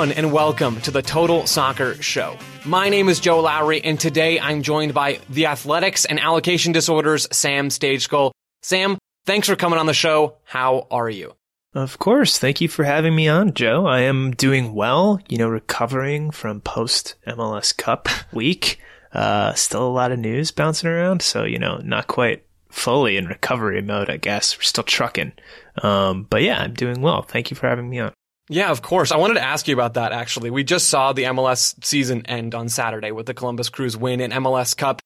Everyone, and welcome to the Total Soccer Show. My name is Joe Lowery, and today I'm joined by the Athletics and Allocation Disorders, Sam Stejskal. Sam, thanks for coming on the show. How are you? Of course. Thank you for having me on, Joe. I am doing well, you know, recovering from post MLS Cup week. Uh, still a lot of news bouncing around. So, you know, not quite fully in recovery mode, I guess. We're still trucking. Um, but yeah, I'm doing well. Thank you for having me on. Yeah, of course. I wanted to ask you about that actually. We just saw the MLS season end on Saturday with the Columbus Crews win in MLS Cup.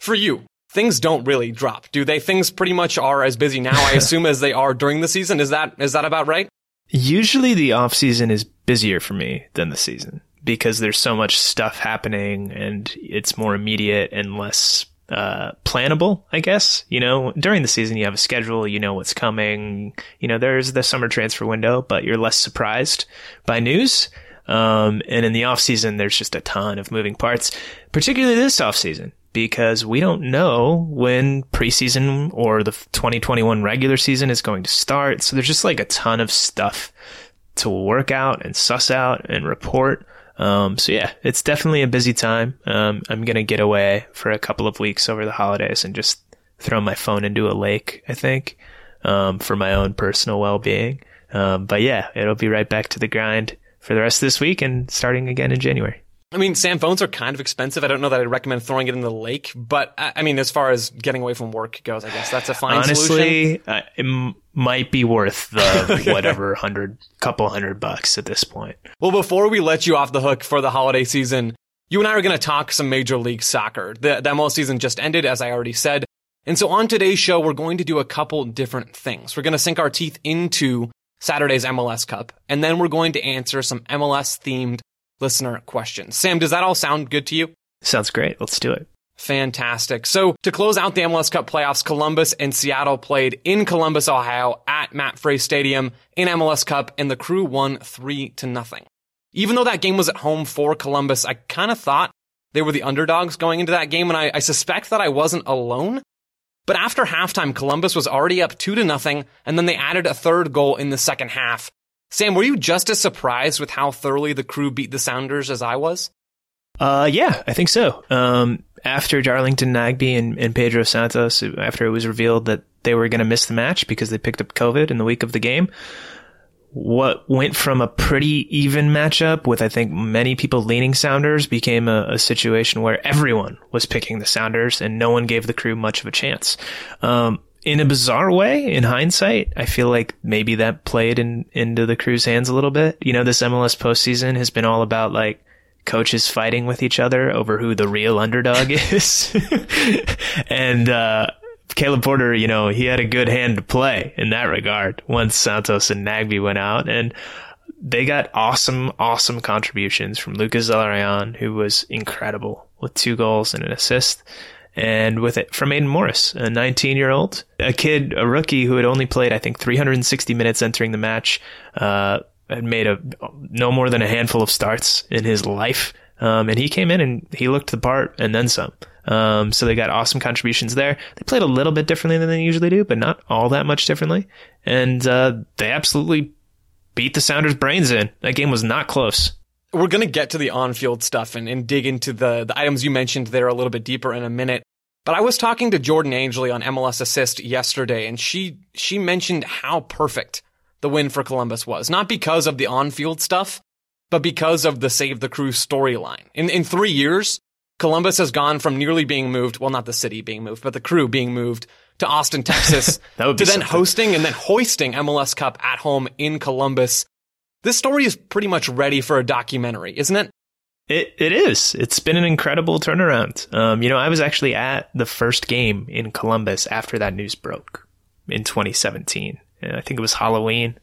For you, things don't really drop, do they? Things pretty much are as busy now, I assume, as they are during the season. Is that is that about right? Usually the off season is busier for me than the season because there's so much stuff happening and it's more immediate and less uh, plannable, I guess. You know, during the season, you have a schedule, you know what's coming. You know, there's the summer transfer window, but you're less surprised by news. Um, and in the off season, there's just a ton of moving parts, particularly this off season, because we don't know when preseason or the 2021 regular season is going to start. So there's just like a ton of stuff to work out and suss out and report. Um, so yeah, it's definitely a busy time. Um, I'm going to get away for a couple of weeks over the holidays and just throw my phone into a lake, I think, um, for my own personal well-being. Um, but yeah, it'll be right back to the grind for the rest of this week and starting again in January. I mean, sand phones are kind of expensive. I don't know that I'd recommend throwing it in the lake, but I I mean, as far as getting away from work goes, I guess that's a fine solution. Honestly, uh, it m- might be worth the whatever hundred, couple hundred bucks at this point. Well, before we let you off the hook for the holiday season, you and I are going to talk some Major League Soccer. The, the MLS season just ended, as I already said. And so on today's show, we're going to do a couple different things. We're going to sink our teeth into Saturday's MLS Cup, and then we're going to answer some MLS themed listener questions. Sam, does that all sound good to you? Sounds great. Let's do it. Fantastic. So to close out the MLS Cup playoffs, Columbus and Seattle played in Columbus, Ohio at MAPFRE Stadium in MLS Cup and the crew won three to nothing. Even though that game was at home for Columbus, I kind of thought they were the underdogs going into that game and I, I suspect that I wasn't alone. But after halftime, Columbus was already up two to nothing and then they added a third goal in the second half. Sam, were you just as surprised with how thoroughly the crew beat the Sounders as I was? Uh, yeah, I think so. Um, after Darlington Nagbe and, and Pedro Santos, after it was revealed that they were going to miss the match because they picked up COVID in the week of the game, what went from a pretty even matchup with, I think, many people leaning Sounders became a, a situation where everyone was picking the Sounders and no one gave the crew much of a chance. Um, in a bizarre way, in hindsight, I feel like maybe that played in, into the crew's hands a little bit. You know, this MLS postseason has been all about like, coaches fighting with each other over who the real underdog is. and, uh, Caleb Porter, you know, he had a good hand to play in that regard once Santos and Nagbe went out and they got awesome, awesome contributions from Lucas Zelarayan, who was incredible with two goals and an assist. And with it from Aidan Morris, a 19 year old, a kid, a rookie who had only played, I think, 360 minutes entering the match, uh, had made a no more than a handful of starts in his life. Um, and he came in and he looked the part and then some. Um, so they got awesome contributions there. They played a little bit differently than they usually do, but not all that much differently. And, uh, they absolutely beat the Sounders brains in. That game was not close. We're going to get to the on-field stuff and, and dig into the, the items you mentioned there a little bit deeper in a minute. But I was talking to Jordan Angeli on MLS Assist yesterday, and she she mentioned how perfect the win for Columbus was. Not because of the on-field stuff, but because of the Save the Crew storyline. In in three years, Columbus has gone from nearly being moved, well, not the city being moved, but the crew being moved to Austin, Texas, to then something. hosting and then hoisting MLS Cup at home in Columbus. This story is pretty much ready for a documentary, isn't it? It it is. It's been an incredible turnaround. Um, you know, I was actually at the first game in Columbus after that news broke in 2017. And I think it was Halloween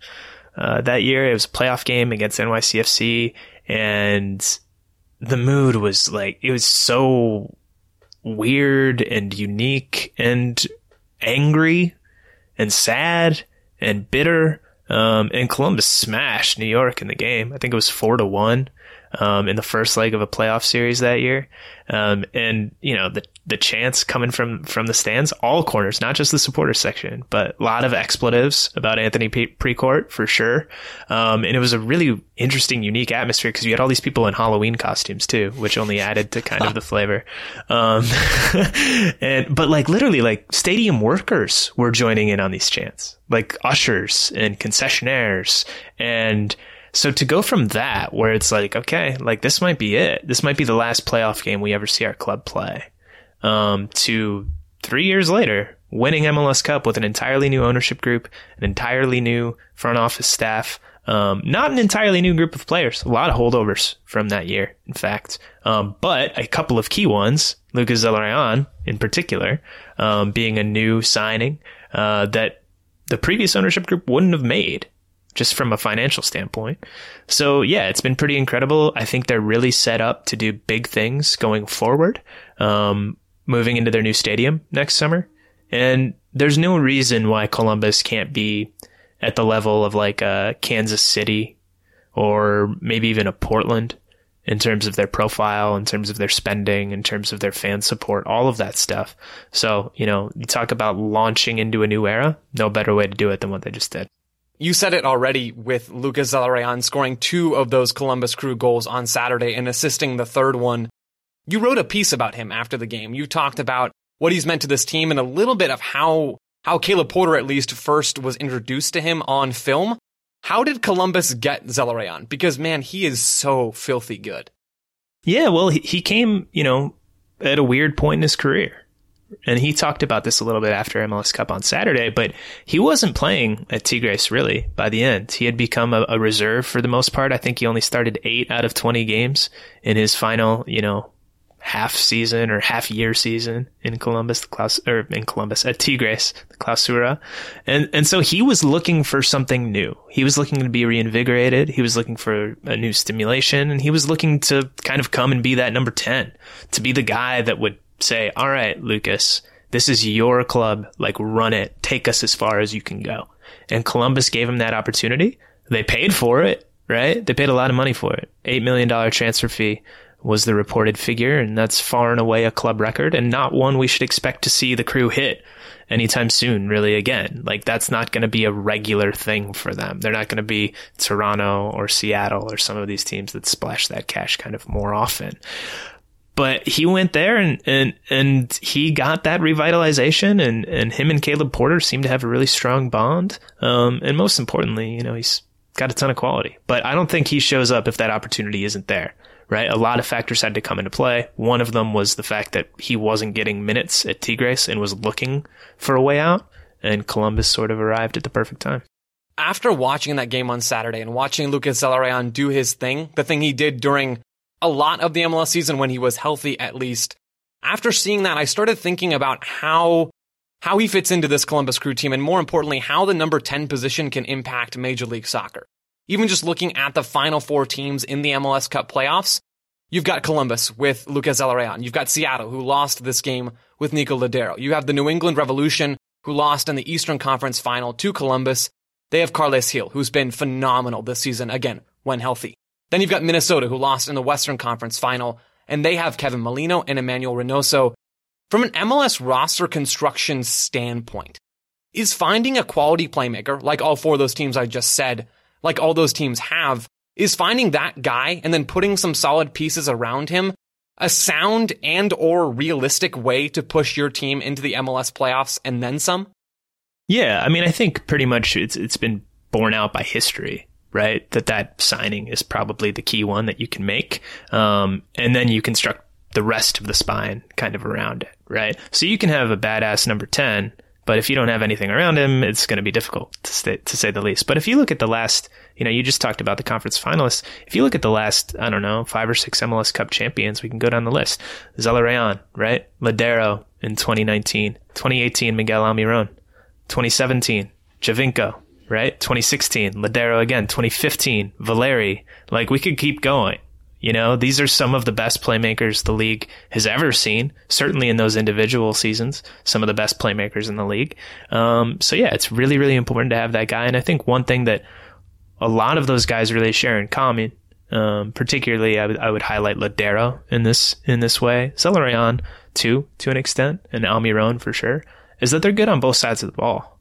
uh, that year. It was a playoff game against NYCFC, and the mood was like it was so weird and unique and angry and sad and bitter. Um, and Columbus smashed New York in the game. I think it was four to one um, in the first leg of a playoff series that year. Um, and you know the the chants coming from from the stands, all corners, not just the supporters section, but a lot of expletives about Anthony P- Precourt for sure. Um, and it was a really interesting, unique atmosphere because you had all these people in Halloween costumes too, which only added to kind of the flavor. Um, and but like literally, like stadium workers were joining in on these chants, like ushers and concessionaires and so to go from that, where it's like, okay, like this might be it. This might be the last playoff game we ever see our club play. Um, to three years later, winning MLS Cup with an entirely new ownership group, an entirely new front office staff, um, not an entirely new group of players. A lot of holdovers from that year, in fact. Um, but a couple of key ones, Lucas Zelarayan in particular, um, being a new signing, uh, that the previous ownership group wouldn't have made just from a financial standpoint. So yeah, it's been pretty incredible. I think they're really set up to do big things going forward, um, moving into their new stadium next summer. And there's no reason why Columbus can't be at the level of like a Kansas City or maybe even a Portland in terms of their profile, in terms of their spending, in terms of their fan support, all of that stuff. So, you know, you talk about launching into a new era, no better way to do it than what they just did. You said it already with Lucas Zelarayan scoring two of those Columbus Crew goals on Saturday and assisting the third one. You wrote a piece about him after the game. You talked about what he's meant to this team and a little bit of how how Caleb Porter at least first was introduced to him on film. How did Columbus get Zelarayan? Because man, he is so filthy good. Yeah, well, he, he came, you know, at a weird point in his career and he talked about this a little bit after MLS Cup on Saturday, but he wasn't playing at Tigres really by the end. He had become a, a, reserve for the most part. I think he only started eight out of 20 games in his final, you know, half season or half year season in Columbus, the or in Columbus at Tigres, the Clausura. And, and so he was looking for something new. He was looking to be reinvigorated. He was looking for a new stimulation and he was looking to kind of come and be that number 10, to be the guy that would say, all right, Lucas, this is your club. Like run it. Take us as far as you can go. And Columbus gave him that opportunity. They paid for it, right? They paid a lot of money for it. $8 million transfer fee was the reported figure. And that's far and away a club record and not one we should expect to see the crew hit anytime soon, really again. Like that's not going to be a regular thing for them. They're not going to be Toronto or Seattle or some of these teams that splash that cash kind of more often but he went there and, and, and he got that revitalization and, and him and Caleb Porter seem to have a really strong bond. Um, and most importantly, you know, he's got a ton of quality, but I don't think he shows up if that opportunity isn't there, right? A lot of factors had to come into play. One of them was the fact that he wasn't getting minutes at Tigres and was looking for a way out and Columbus sort of arrived at the perfect time after watching that game on Saturday and watching Lucas Zelarayan do his thing, the thing he did during a lot of the MLS season when he was healthy, at least. After seeing that, I started thinking about how how he fits into this Columbus Crew team, and more importantly, how the number 10 position can impact Major League Soccer. Even just looking at the final four teams in the MLS Cup playoffs, You've got Columbus with Lucas Zelarayan. You've got Seattle, who lost this game with Nico Lodeiro. You have the New England Revolution, who lost in the Eastern Conference final to Columbus. They have Carles Gil, who's been phenomenal this season, again, when healthy. Then you've got Minnesota, who lost in the Western Conference final, and they have Kevin Molino and Emmanuel Reynoso. From an MLS roster construction standpoint, is finding a quality playmaker, like all four of those teams I just said, like all those teams have, is finding that guy and then putting some solid pieces around him a sound and or realistic way to push your team into the MLS playoffs and then some? Yeah, I mean, I think pretty much it's it's been borne out by history, right? That that signing is probably the key one that you can make, um, and then you construct the rest of the spine kind of around it, right? So you can have a badass number ten but if you don't have anything around him, it's going to be difficult to, to say the least. But if you look at the last, you know, you just talked about the conference finalists. If you look at the last, I don't know, five or six MLS Cup champions, we can go down the list. Zelarayan, right? Lodeiro in 2019. 2018, Miguel Almiron. 2017, Giovinco, right? 2016, Lodeiro again. 2015, Valeri. Like we could keep going. You know, these are some of the best playmakers the league has ever seen. Certainly in those individual seasons, some of the best playmakers in the league. Um, so yeah, it's really, really important to have that guy. And I think one thing that a lot of those guys really share in common, um, particularly I would, highlight Lodeiro in this, in this way. Zelarayan too, to an extent, and Almiron for sure, is that they're good on both sides of the ball.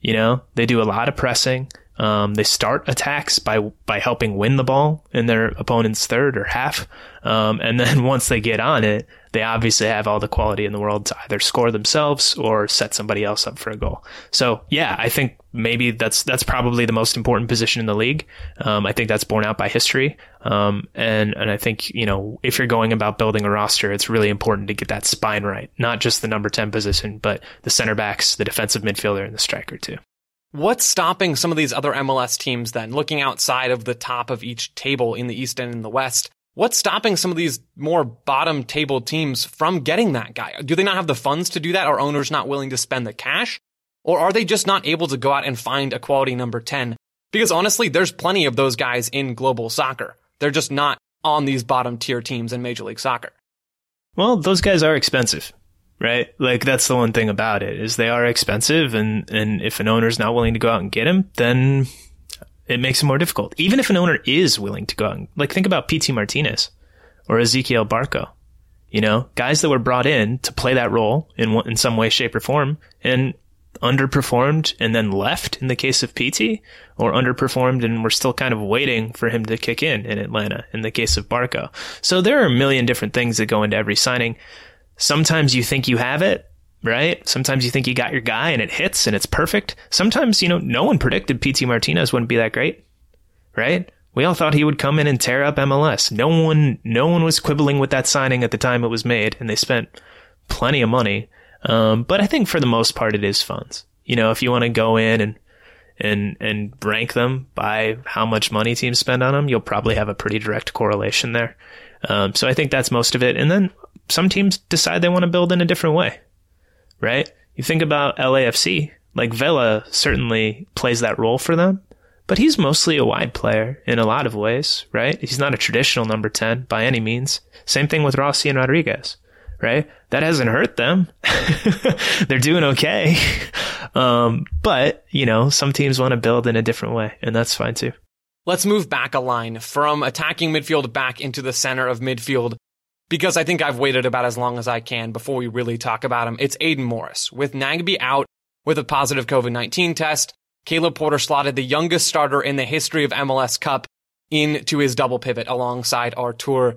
You know, they do a lot of pressing. Um, they start attacks by by helping win the ball in their opponent's third or half, um, and then once they get on it, they obviously have all the quality in the world to either score themselves or set somebody else up for a goal. So yeah, I think maybe that's that's probably the most important position in the league. Um, I think that's borne out by history, um, and and I think you know if you're going about building a roster, it's really important to get that spine right, not just the number ten position, but the center backs, the defensive midfielder, and the striker too. What's stopping some of these other MLS teams then, looking outside of the top of each table in the East and in the West? What's stopping some of these more bottom table teams from getting that guy? Do they not have the funds to do that? Are owners not willing to spend the cash? Or are they just not able to go out and find a quality number 10? Because honestly, there's plenty of those guys in global soccer. They're just not on these bottom tier teams in Major League Soccer. Well, those guys are expensive right? Like that's the one thing about it is they are expensive, and and if an owner's not willing to go out and get him, then it makes it more difficult. Even if an owner is willing to go out, and, like think about Pity Martinez or Ezequiel Barco, you know, guys that were brought in to play that role in in some way, shape, or form, and underperformed and then left in the case of Pity or underperformed and we're still kind of waiting for him to kick in in Atlanta in the case of Barco. So there are a million different things that go into every signing sometimes you think you have it, right? Sometimes you think you got your guy and it hits and it's perfect. Sometimes, you know, no one predicted Pity Martinez wouldn't be that great, right? We all thought he would come in and tear up MLS. No one, no one was quibbling with that signing at the time it was made, and they spent plenty of money. Um, but I think for the most part, it is funds. You know, if you want to go in and and and rank them by how much money teams spend on them, you'll probably have a pretty direct correlation there. Um, so I think that's most of it. And then some teams decide they want to build in a different way, right? You think about LAFC, like Vela certainly plays that role for them, but he's mostly a wide player in a lot of ways, right? He's not a traditional number 10 by any means. Same thing with Rossi and Rodriguez, right? That hasn't hurt them. They're doing okay. Um, but, you know, some teams want to build in a different way, and that's fine too. Let's move back a line from attacking midfield back into the center of midfield because I think I've waited about as long as I can before we really talk about him. It's Aidan Morris. With Nagbe out with a positive COVID-19 test, Caleb Porter slotted the youngest starter in the history of MLS Cup into his double pivot alongside Artur.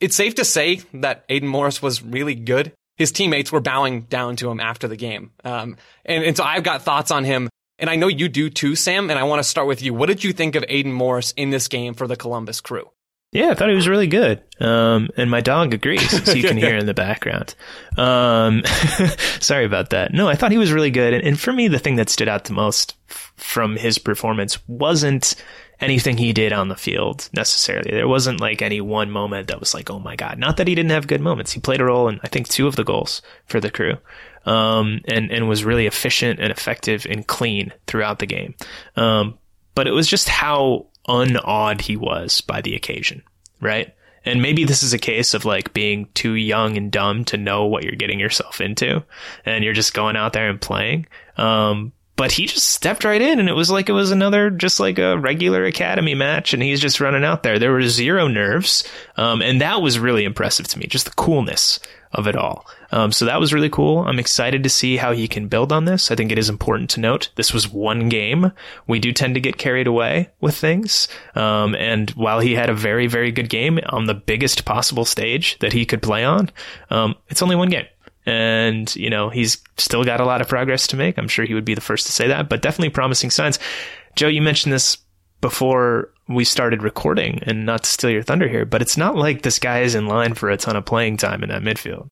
It's safe to say that Aidan Morris was really good. His teammates were bowing down to him after the game. Um, and, and so I've got thoughts on him. And I know you do too, Sam. And I want to start with you. What did you think of Aidan Morris in this game for the Columbus crew? Yeah, I thought he was really good. Um, and my dog agrees, so you can hear in the background. Um, sorry about that. No, I thought he was really good. And, and for me, the thing that stood out the most f- from his performance wasn't anything he did on the field necessarily. There wasn't like any one moment that was like, oh my God. Not that he didn't have good moments. He played a role in, I think, two of the goals for the crew. Um, and, and was really efficient and effective and clean throughout the game. Um, but it was just how unawed he was by the occasion, right? And maybe this is a case of like being too young and dumb to know what you're getting yourself into, and you're just going out there and playing. Um, but he just stepped right in and it was like it was another just like a regular academy match and he's just running out there. There were zero nerves um, and that was really impressive to me just the coolness of it all. Um, so that was really cool. I'm excited to see how he can build on this. I think it is important to note this was one game. We do tend to get carried away with things um, and while he had a very very good game on the biggest possible stage that he could play on um, it's only one game and you know he's still got a lot of progress to make. I'm sure he would be the first to say that, but definitely promising signs. Joe, you mentioned this before we started recording, and not to steal your thunder here, but it's not like this guy is in line for a ton of playing time in that midfield.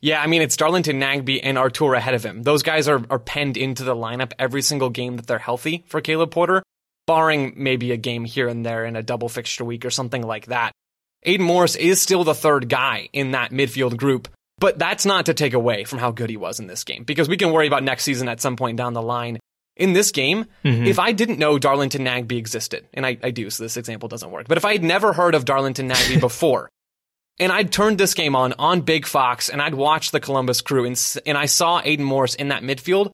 Yeah, I mean, it's Darlington Nagbe and Artur ahead of him. Those guys are, are penned into the lineup every single game that they're healthy for Caleb Porter, barring maybe a game here and there in a double fixture week or something like that. Aidan Morris is still the third guy in that midfield group, but that's not to take away from how good he was in this game because we can worry about next season at some point down the line. In this game, mm-hmm. if I didn't know Darlington Nagbe existed, and I, I do, so this example doesn't work, but if I had never heard of Darlington Nagbe before, and I'd turned this game on on Big Fox and I'd watched the Columbus crew and, and I saw Aidan Morris in that midfield,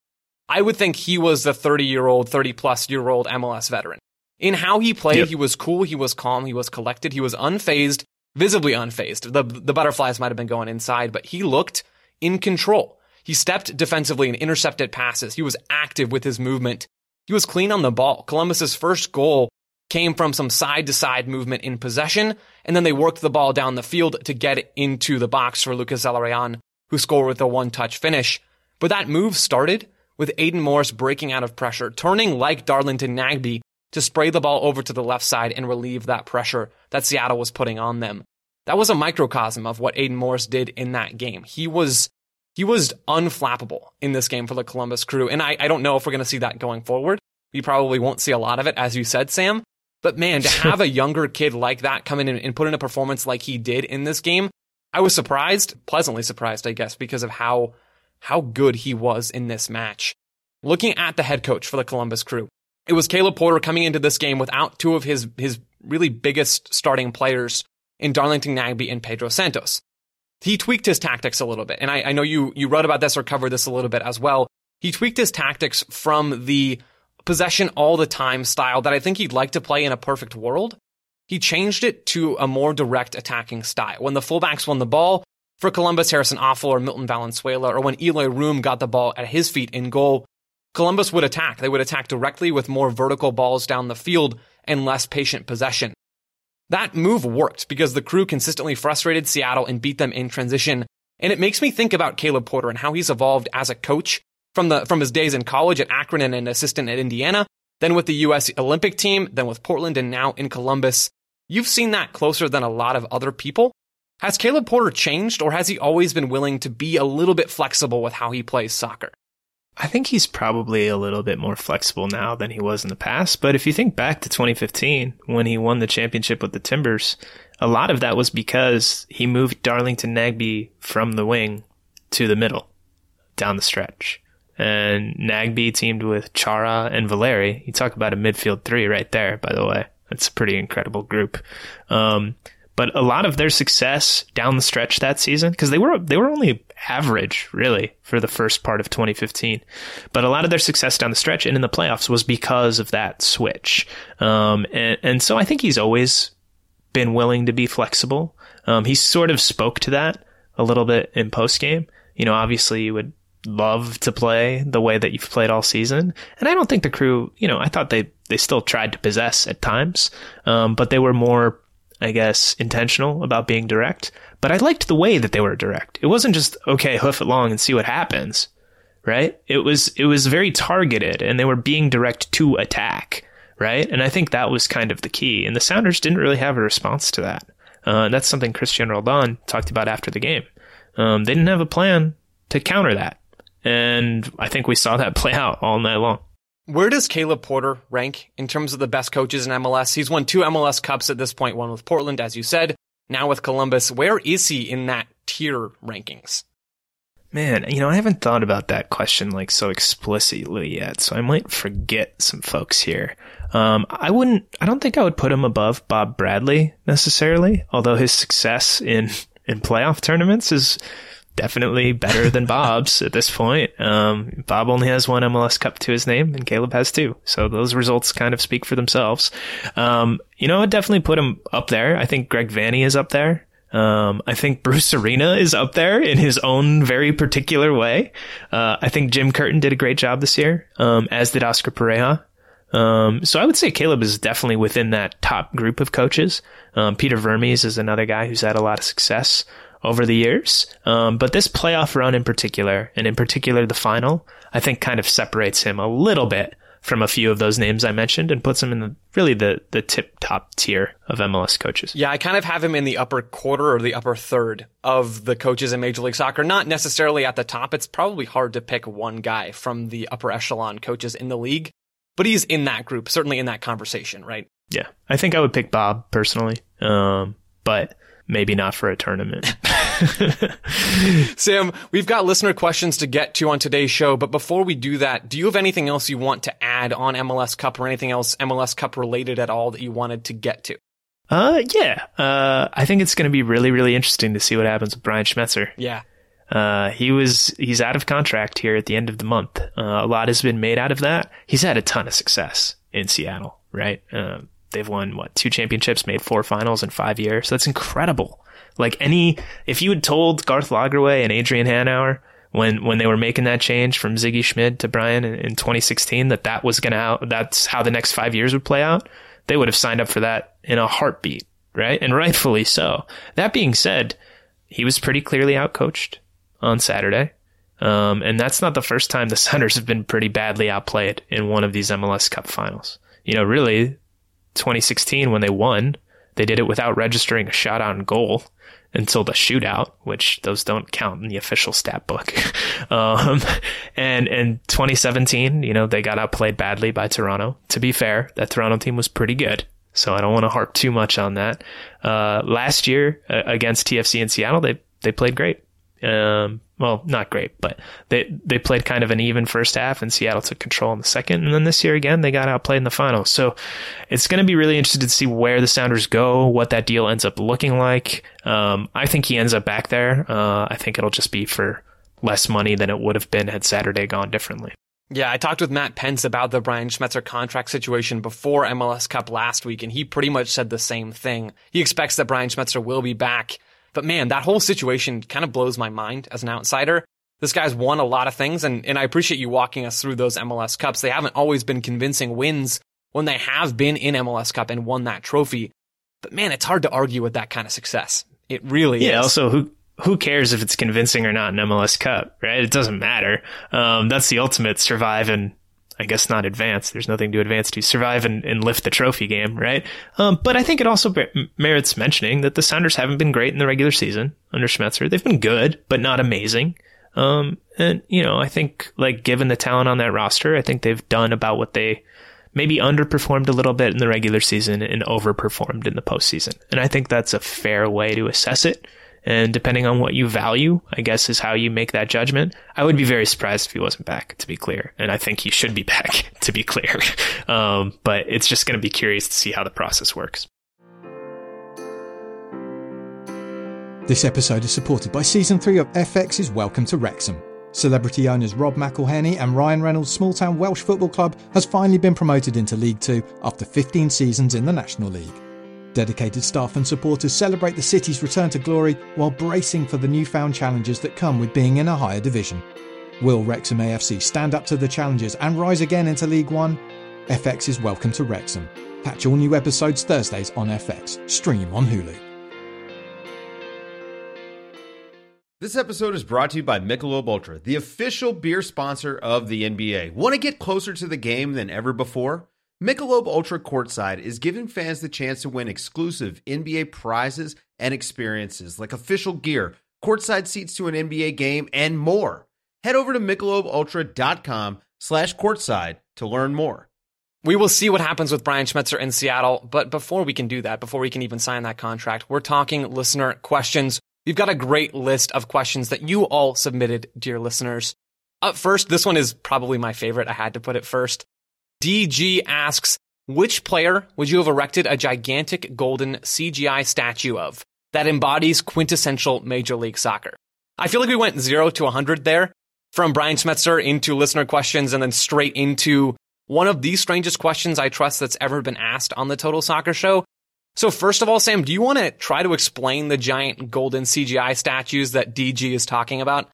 I would think he was the 30 year old, 30 plus year old MLS veteran. In how he played, yep. he was cool, he was calm, he was collected, he was unfazed, visibly unfazed. The, the butterflies might have been going inside, but he looked in control. He stepped defensively and intercepted passes. He was active with his movement. He was clean on the ball. Columbus's first goal came from some side to side movement in possession, and then they worked the ball down the field to get into the box for Lucas Zelarayan, who scored with a one touch finish. But that move started with Aidan Morris breaking out of pressure, turning like Darlington Nagbe to spray the ball over to the left side and relieve that pressure that Seattle was putting on them. That was a microcosm of what Aidan Morris did in that game. He was he was unflappable in this game for the Columbus crew. And I, I don't know if we're going to see that going forward. We probably won't see a lot of it, as you said, Sam. But man, to have a younger kid like that come in and, and put in a performance like he did in this game, I was surprised, pleasantly surprised, I guess, because of how how good he was in this match. Looking at the head coach for the Columbus crew, it was Caleb Porter coming into this game without two of his, his really biggest starting players in Darlington Nagbe and Pedro Santos. He tweaked his tactics a little bit. And I, I know you, you wrote about this or covered this a little bit as well. He tweaked his tactics from the possession all the time style that I think he'd like to play in a perfect world. He changed it to a more direct attacking style. When the fullbacks won the ball for Columbus, Harrison Afful or Milton Valenzuela, or when Eloy Room got the ball at his feet in goal, Columbus would attack. They would attack directly with more vertical balls down the field and less patient possession. That move worked because the crew consistently frustrated Seattle and beat them in transition. And it makes me think about Caleb Porter and how he's evolved as a coach from the, from his days in college at Akron and an assistant at Indiana, then with the U.S. Olympic team, then with Portland and now in Columbus. You've seen that closer than a lot of other people. Has Caleb Porter changed or has he always been willing to be a little bit flexible with how he plays soccer? I think he's probably a little bit more flexible now than he was in the past. But if you think back to 2015, when he won the championship with the Timbers, a lot of that was because he moved Darlington Nagbe from the wing to the middle, down the stretch. And Nagbe teamed with Chara and Valeri. You talk about a midfield three right there, by the way. That's a pretty incredible group. Um, but a lot of their success down the stretch that season, because they were they were only average really for the first part of 2015, but a lot of their success down the stretch and in the playoffs was because of that switch. Um, and and so I think he's always been willing to be flexible. Um, he sort of spoke to that a little bit in post game. You know, obviously you would love to play the way that you've played all season. And I don't think the crew, you know, I thought they, they still tried to possess at times, um, but they were more I guess, intentional about being direct, but I liked the way that they were direct. It wasn't just, okay, hoof it long and see what happens, right? It was, it was very targeted and they were being direct to attack, right? And I think that was kind of the key. And the Sounders didn't really have a response to that. Uh, that's something Cristian Roldan talked about after the game. Um, they didn't have a plan to counter that. And I think we saw that play out all night long. Where does Caleb Porter rank in terms of the best coaches in MLS? He's won two MLS Cups at this point, one with Portland, as you said, now with Columbus. Where is he in that tier rankings? Man, you know, I haven't thought about that question like so explicitly yet, so I might forget some folks here. Um, I wouldn't, I don't think I would put him above Bob Bradley necessarily, although his success in, in playoff tournaments is definitely better than Bob's at this point. Um, Bob only has one MLS Cup to his name, and Caleb has two. So those results kind of speak for themselves. Um, you know, I'd definitely put him up there. I think Greg Vanney is up there. Um, I think Bruce Arena is up there in his own very particular way. Uh, I think Jim Curtin did a great job this year, um, as did Oscar Pareja. Um, so I would say Caleb is definitely within that top group of coaches. Um, Peter Vermes is another guy who's had a lot of success over the years. Um, but this playoff run in particular, and in particular the final, I think kind of separates him a little bit from a few of those names I mentioned and puts him in the really the the tip top tier of MLS coaches. Yeah, I kind of have him in the upper quarter or the upper third of the coaches in Major League Soccer. Not necessarily at the top. It's probably hard to pick one guy from the upper echelon coaches in the league, but he's in that group, certainly in that conversation, right? Yeah, I think I would pick Bob personally, um, but maybe not for a tournament. Sam, we've got listener questions to get to on today's show, but before we do that, do you have anything else you want to add on MLS Cup or anything else MLS Cup related at all that you wanted to get to? Uh, yeah. Uh, I think it's going to be really, really interesting to see what happens with Brian Schmetzer. Yeah. Uh, he was, he's out of contract here at the end of the month. Uh, a lot has been made out of that. He's had a ton of success in Seattle, right? Uh, they've won what two championships, made four finals in five years. That's incredible. Like any, if you had told Garth Lagerwey and Adrian Hanauer when when they were making that change from Sigi Schmid to Brian in, in 2016 that that was gonna out, that's how the next five years would play out, they would have signed up for that in a heartbeat, right? And rightfully so. That being said, he was pretty clearly outcoached on Saturday. Um, and that's not the first time the Sounders have been pretty badly outplayed in one of these MLS Cup finals. You know, really, 2016 when they won, they did it without registering a shot on goal until the shootout, which those don't count in the official stat book. um, and in 2017, you know, they got outplayed badly by Toronto. To be fair, that Toronto team was pretty good. So I don't want to harp too much on that. Uh, last year uh, against TFC in Seattle, they, they played great. Um, well, not great, but they they played kind of an even first half, and Seattle took control in the second. And then this year again, they got outplayed in the final. So it's going to be really interesting to see where the Sounders go, what that deal ends up looking like. Um, I think he ends up back there. Uh, I think it'll just be for less money than it would have been had Saturday gone differently. Yeah, I talked with Matt Pentz about the Brian Schmetzer contract situation before MLS Cup last week, and he pretty much said the same thing. He expects that Brian Schmetzer will be back but man, that whole situation kind of blows my mind as an outsider. This guy's won a lot of things, and, and I appreciate you walking us through those MLS Cups. They haven't always been convincing wins when they have been in MLS Cup and won that trophy. But man, it's hard to argue with that kind of success. It really yeah, is. also, who who cares if it's convincing or not in MLS Cup, right? It doesn't matter. Um, that's the ultimate survive and I guess not advance. There's nothing to advance to. Survive and, and lift the trophy game, right? Um, but I think it also merits mentioning that the Sounders haven't been great in the regular season under Schmetzer. They've been good, but not amazing. Um, and you know, I think like given the talent on that roster, I think they've done about what they maybe underperformed a little bit in the regular season and overperformed in the postseason. And I think that's a fair way to assess it. And depending on what you value, I guess is how you make that judgment. I would be very surprised if he wasn't back, to be clear. And I think he should be back, to be clear. Um, but it's just going to be curious to see how the process works. This episode is supported by Season 3 of FX's Welcome to Wrexham. Celebrity owners Rob McElhenney and Ryan Reynolds' small town Welsh football club has finally been promoted into League Two after 15 seasons in the National League. Dedicated staff and supporters celebrate the city's return to glory while bracing for the newfound challenges that come with being in a higher division. Will Wrexham AFC stand up to the challenges and rise again into League One? FX is welcome to Wrexham. Catch all new episodes Thursdays on FX. Stream on Hulu. This episode is brought to you by Michelob Ultra, the official beer sponsor of the NBA. Want to get closer to the game than ever before? Michelob Ultra Courtside is giving fans the chance to win exclusive NBA prizes and experiences like official gear, courtside seats to an NBA game, and more. Head over to michelobultra.com slash courtside to learn more. We will see what happens with Brian Schmetzer in Seattle, but before we can do that, before we can even sign that contract, we're talking listener questions. we've got a great list of questions that you all submitted, dear listeners. Up first, this one is probably my favorite. I had to put it first. DG asks, which player would you have erected a gigantic golden CGI statue of that embodies quintessential Major League Soccer? I feel like we went zero to 100 there from Brian Schmetzer into listener questions and then straight into one of the strangest questions I trust that's ever been asked on the Total Soccer Show. So, first of all, Sam, do you want to try to explain the giant golden CGI statues that DG is talking about?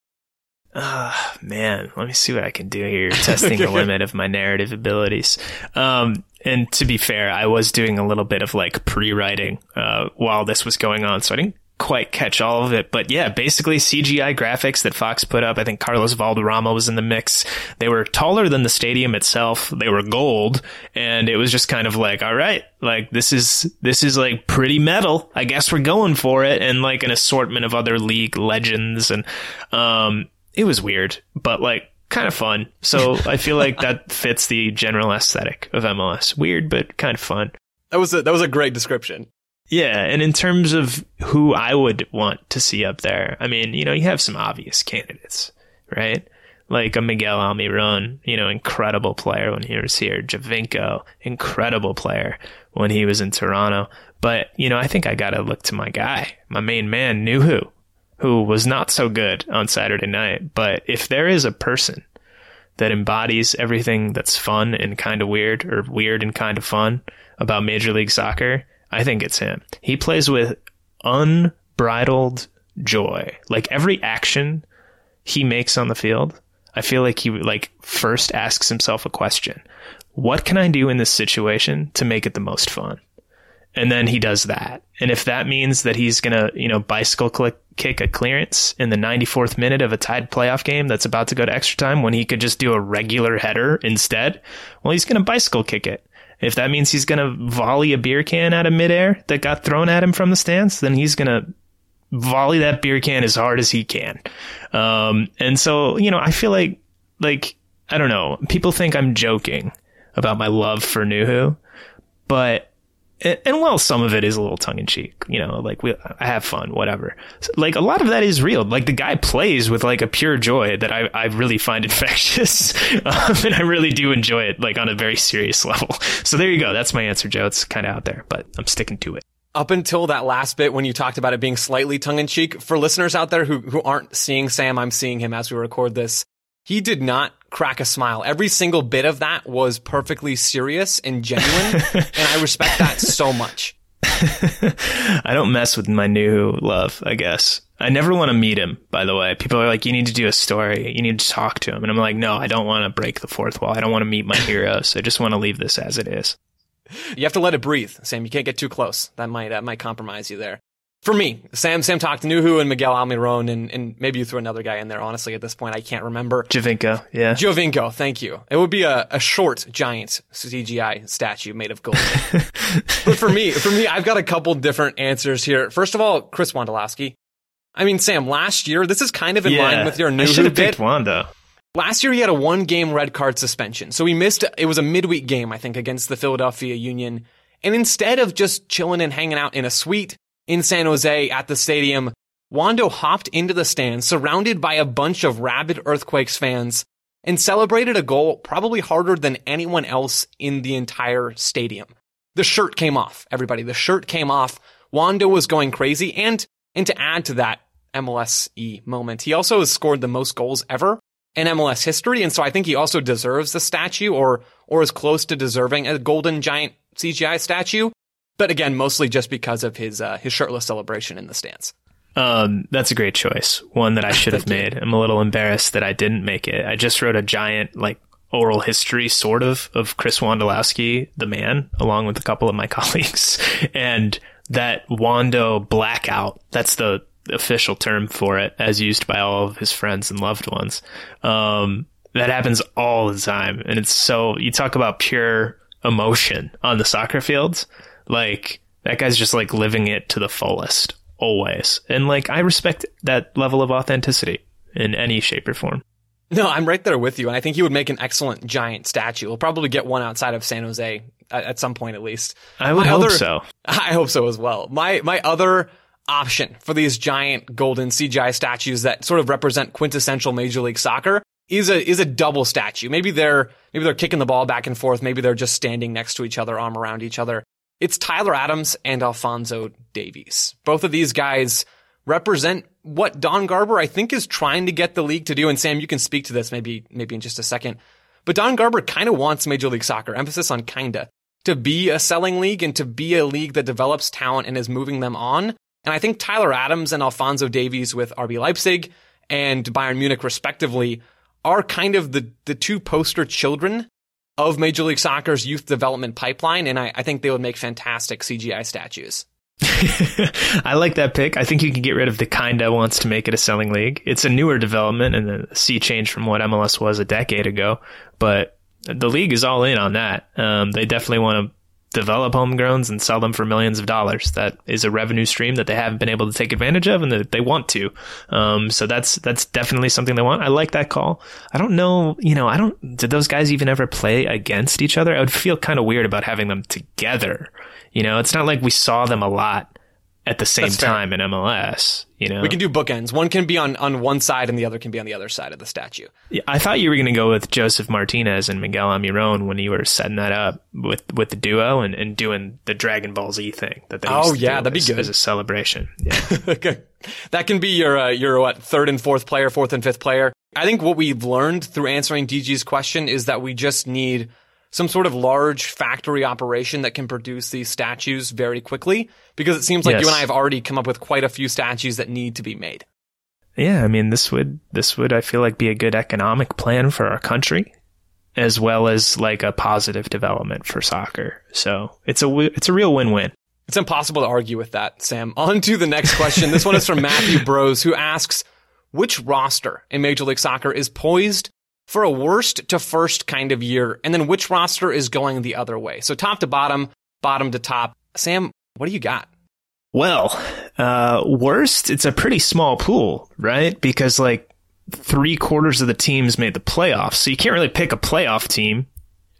Ah, uh, man, let me see what I can do here, testing the limit of my narrative abilities. Um, and to be fair, I was doing a little bit of like pre-writing uh, while this was going on, so I didn't quite catch all of it. But yeah, basically CGI graphics that Fox put up. I think Carlos Valderrama was in the mix. They were taller than the stadium itself. They were gold, and it was just kind of like, all right, like this is this is like pretty metal. I guess we're going for it, and like an assortment of other league legends and um it was weird, but like kind of fun. So I feel like that fits the general aesthetic of MLS. Weird, but kind of fun. That was a, that was a great description. Yeah, and in terms of who I would want to see up there, I mean, you know, you have some obvious candidates, right? Like a Miguel Almiron, you know, incredible player when he was here. Giovinco, incredible player when he was in Toronto. But, you know, I think I gotta look to my guy, my main man, Nouhou who was not so good on Saturday night. But if there is a person that embodies everything that's fun and kind of weird or weird and kind of fun about Major League Soccer, I think it's him. He plays with unbridled joy. Like every action he makes on the field, I feel like he like first asks himself a question. What can I do in this situation to make it the most fun? And then he does that. And if that means that he's gonna, you know, bicycle click, kick a clearance in the 94th minute of a tied playoff game that's about to go to extra time when he could just do a regular header instead, well, he's gonna bicycle kick it. If that means he's gonna volley a beer can out of midair that got thrown at him from the stands, then he's gonna volley that beer can as hard as he can. Um, and so, you know, I feel like, like, I don't know, people think I'm joking about my love for Nouhou, but and, and well, some of it is a little tongue in cheek, you know, like we, I have fun, whatever. So, like a lot of that is real. Like the guy plays with like a pure joy that I, I really find infectious. um, and I really do enjoy it like on a very serious level. So there you go. That's my answer, Joe. It's kind of out there, but I'm sticking to it up until that last bit when you talked about it being slightly tongue in cheek, for listeners out there who, who aren't seeing Sam, I'm seeing him as we record this. He did not crack a smile. Every single bit of that was perfectly serious and genuine, and I respect that so much. I don't mess with my new love, I guess. I never want to meet him, by the way. People are like, you need to do a story. You need to talk to him. And I'm like, no, I don't want to break the fourth wall. I don't want to meet my heroes. I just want to leave this as it is. You have to let it breathe, Sam. You can't get too close. That might, that might compromise you there for me, Sam Sam talked to Nouhou and Miguel Almiron, and, and maybe you threw another guy in there. Honestly, at this point, I can't remember. Giovinco, yeah. Giovinco, thank you. It would be a, a short, giant CGI statue made of gold. but for me, for me, I've got a couple different answers here. First of all, Chris Wondolowski. I mean, Sam, last year, this is kind of in yeah, line with your Nouhou I should have bit. picked Wondo. Last year, he had a one game red card suspension. So he missed, it was a midweek game, I think, against the Philadelphia Union. And instead of just chilling and hanging out in a suite, in San Jose at the stadium, Wondo hopped into the stands surrounded by a bunch of rabid Earthquakes fans and celebrated a goal probably harder than anyone else in the entire stadium. The shirt came off, everybody. The shirt came off. Wondo was going crazy. And, and to add to that MLSE moment, he also has scored the most goals ever in MLS history. And so I think he also deserves the statue or, or is close to deserving a golden giant CGI statue. But again, mostly just because of his uh, his shirtless celebration in the stands. Um, that's a great choice. One that I should have made. I'm a little embarrassed that I didn't make it. I just wrote a giant like oral history sort of of Chris Wondolowski, the man, along with a couple of my colleagues. And that Wondo blackout, that's the official term for it as used by all of his friends and loved ones. Um, that happens all the time. And it's so, you talk about pure emotion on the soccer fields. Like that guy's just like living it to the fullest always. And like I respect that level of authenticity in any shape or form. No, I'm right there with you. And I think he would make an excellent giant statue. We'll probably get one outside of San Jose at, at some point at least. I would my hope other, so. I hope so as well. My my other option for these giant golden CGI statues that sort of represent quintessential Major League Soccer is a is a double statue. Maybe they're maybe they're kicking the ball back and forth. Maybe they're just standing next to each other, arm around each other. It's Tyler Adams and Alphonso Davies. Both of these guys represent what Don Garber I think is trying to get the league to do. And Sam, you can speak to this maybe maybe in just a second. But Don Garber kind of wants Major League Soccer, emphasis on kinda, to be a selling league and to be a league that develops talent and is moving them on. And I think Tyler Adams and Alphonso Davies with RB Leipzig and Bayern Munich respectively are kind of the, the two poster children of Major League Soccer's youth development pipeline. And I, I think they would make fantastic CGI statues. I like that pick. I think you can get rid of the kinda wants to make it a selling league. It's a newer development and a sea change from what MLS was a decade ago, but the league is all in on that. Um, they definitely want to develop homegrowns and sell them for millions of dollars. That is a revenue stream that they haven't been able to take advantage of and that they want to. Um, so that's, that's definitely something they want. I like that call. I don't know, you know, I don't, did those guys even ever play against each other? I would feel kind of weird about having them together. You know, it's not like we saw them a lot at the same time in MLS. You know, we can do bookends. One can be on on one side, and the other can be on the other side of the statue. Yeah, I thought you were going to go with Josef Martinez and Miguel Almiron when you were setting that up with with the duo and, and doing the Dragon Ball Z thing. That they oh yeah, that'd as, be good as a celebration. Yeah, okay. that can be your uh, your what third and fourth player, fourth and fifth player. I think what we've learned through answering DG's question is that we just need some sort of large factory operation that can produce these statues very quickly because it seems like yes. you and I have already come up with quite a few statues that need to be made. Yeah, I mean this would this would I feel like be a good economic plan for our country as well as like a positive development for soccer. So, it's a it's a real win-win. It's impossible to argue with that, Sam. On to the next question. this one is from Matthew Bros who asks which roster in Major League Soccer is poised for a worst to first kind of year, and then which roster is going the other way. So top to bottom, bottom to top. Sam, what do you got? Well, uh, worst, it's a pretty small pool, right? Because like three quarters of the teams made the playoffs, so you can't really pick a playoff team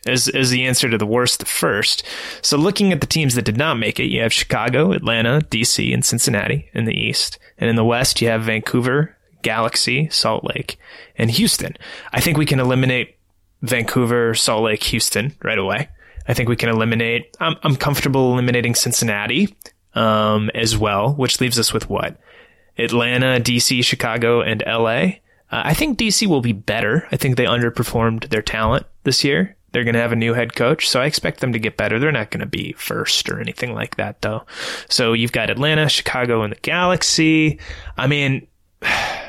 as as the answer to the worst to first. So looking at the teams that did not make it, you have Chicago, Atlanta, DC, and Cincinnati in the East, and in the West you have Vancouver, Galaxy, Salt Lake, and Houston. I think we can eliminate Vancouver, Salt Lake, Houston right away. I think we can eliminate, I'm, I'm comfortable eliminating Cincinnati, um, as well, which leaves us with what? Atlanta, DC, Chicago, and LA. Uh, I think DC will be better. I think they underperformed their talent this year. They're going to have a new head coach, so I expect them to get better. They're not going to be first or anything like that, though. So you've got Atlanta, Chicago, and the Galaxy. I mean,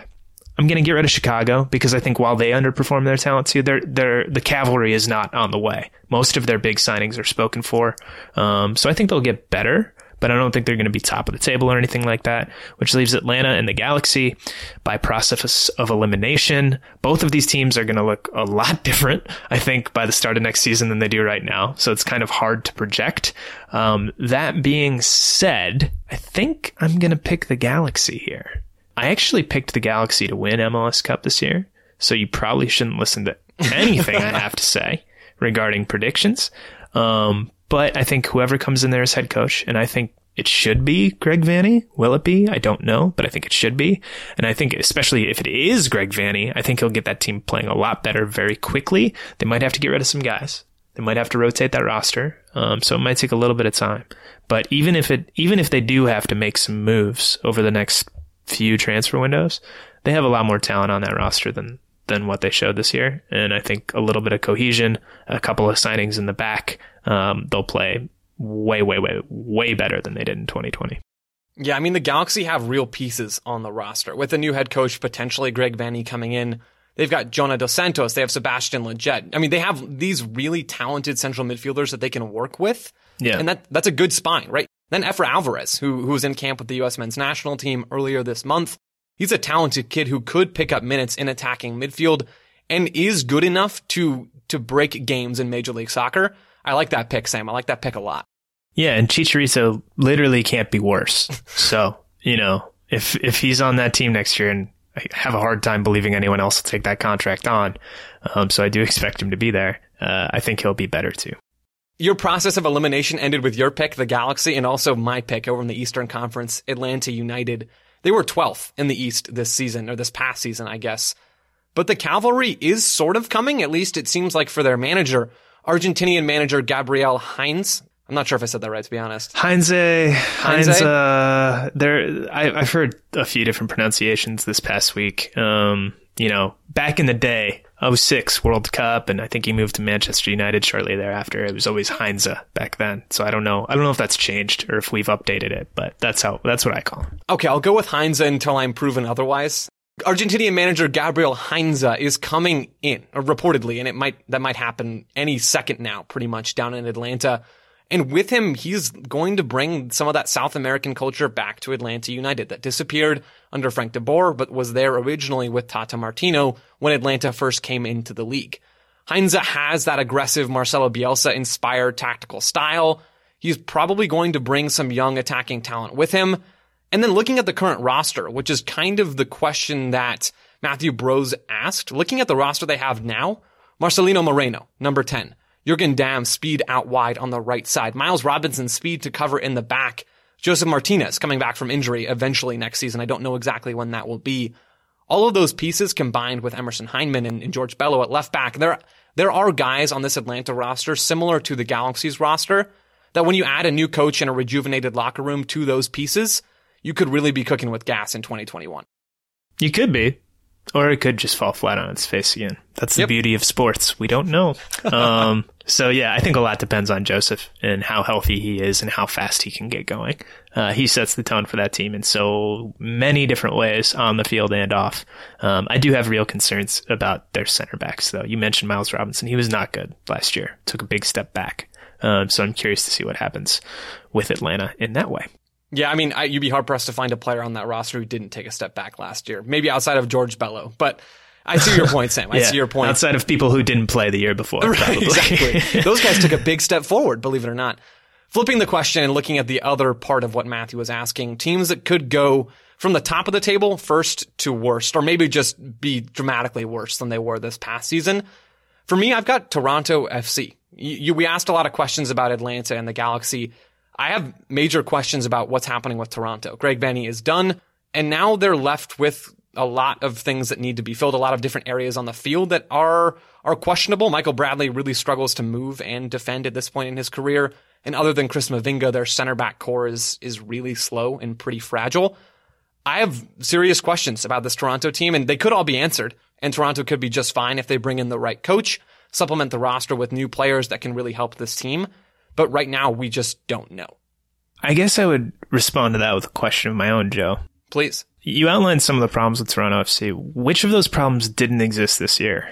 I'm going to get rid of Chicago because I think while they underperform their talent too, they're, they're, the cavalry is not on the way. Most of their big signings are spoken for. Um, so I think they'll get better, but I don't think they're going to be top of the table or anything like that, which leaves Atlanta and the Galaxy by process of elimination. Both of these teams are going to look a lot different, I think, by the start of next season than they do right now. So it's kind of hard to project. Um, that being said, I think I'm going to pick the Galaxy here. I actually picked the Galaxy to win MLS Cup this year, so you probably shouldn't listen to anything I have to say regarding predictions. Um, but I think whoever comes in there as head coach, and I think it should be Greg Vanney. Will it be? I don't know, but I think it should be. And I think especially if it is Greg Vanney, I think he'll get that team playing a lot better very quickly. They might have to get rid of some guys. They might have to rotate that roster. Um, so it might take a little bit of time. But even if it, even if they do have to make some moves over the next few transfer windows, they have a lot more talent on that roster than than what they showed this year. And I think a little bit of cohesion, a couple of signings in the back, um, they'll play way, way, way, way better than they did in 2020. Yeah, I mean the Galaxy have real pieces on the roster with a new head coach, potentially Greg Vanney coming in. They've got Jonah Dos Santos. They have Sebastian Lletget. I mean, they have these really talented central midfielders that they can work with. Yeah. And that, that's a good spine, right? Then Efra Alvarez, who, who was in camp with the U.S. men's national team earlier this month. He's a talented kid who could pick up minutes in attacking midfield and is good enough to, to break games in Major League Soccer. I like that pick, Sam. I like that pick a lot. Yeah. And Chicharito literally can't be worse. so, you know, if, if he's on that team next year and I have a hard time believing anyone else will take that contract on. Um, so I do expect him to be there. Uh, I think he'll be better too. Your process of elimination ended with your pick, the Galaxy, and also my pick over in the Eastern Conference, Atlanta United. They were 12th in the East this season, or this past season, I guess. But the cavalry is sort of coming, at least it seems like for their manager, Argentinian manager Gabriel Heinze. I'm not sure if I said that right, to be honest. Heinze, Heinze, uh, there, I, have heard a few different pronunciations this past week. Um, you know, back in the day, 06 World Cup, and I think he moved to Manchester United shortly thereafter. It was always Heinze back then. So I don't know. I don't know if that's changed or if we've updated it, but that's how, that's what I call him. Okay, I'll go with Heinze until I'm proven otherwise. Argentinian manager Gabriel Heinze is coming in, reportedly, and it might, that might happen any second now, pretty much down in Atlanta. And with him, he's going to bring some of that South American culture back to Atlanta United that disappeared under Frank de Boer, but was there originally with Tata Martino when Atlanta first came into the league. Heinze has that aggressive Marcelo Bielsa inspired tactical style. He's probably going to bring some young attacking talent with him. And then looking at the current roster, which is kind of the question that Matthew Bros asked, looking at the roster they have now, Marcelino Moreno, number 10. Jurgen Damm speed out wide on the right side. Miles Robinson speed to cover in the back. Josef Martinez coming back from injury eventually next season. I don't know exactly when that will be. All of those pieces combined with Emerson Hyndman and, and George Bello at left back, there, there are guys on this Atlanta roster similar to the Galaxy's roster that when you add a new coach and a rejuvenated locker room to those pieces, you could really be cooking with gas in 2021. You could be. Or it could just fall flat on its face again. That's the yep. beauty of sports. We don't know. Um, so yeah, I think a lot depends on Josef and how healthy he is and how fast he can get going. Uh, he sets the tone for that team in so many different ways on the field and off. Um, I do have real concerns about their center backs though. You mentioned Miles Robinson. He was not good last year. Took a big step back. Um, so I'm curious to see what happens with Atlanta in that way. Yeah, I mean, I, you'd be hard pressed to find a player on that roster who didn't take a step back last year. Maybe outside of George Bello, but I see your point, Sam. I yeah, see your point. Outside of people who didn't play the year before, right, exactly. Those guys took a big step forward, believe it or not. Flipping the question and looking at the other part of what Matthew was asking, teams that could go from the top of the table first to worst, or maybe just be dramatically worse than they were this past season. For me, I've got Toronto FC. You, you, we asked a lot of questions about Atlanta and the Galaxy. I have major questions about what's happening with Toronto. Greg Vanney is done, and now they're left with a lot of things that need to be filled, a lot of different areas on the field that are are questionable. Michael Bradley really struggles to move and defend at this point in his career. And other than Chris Mavinga, their center back core is is really slow and pretty fragile. I have serious questions about this Toronto team, and they could all be answered. And Toronto could be just fine if they bring in the right coach, supplement the roster with new players that can really help this team. But right now, we just don't know. I guess I would respond to that with a question of my own, Joe. Please. You outlined some of the problems with Toronto FC. Which of those problems didn't exist this year?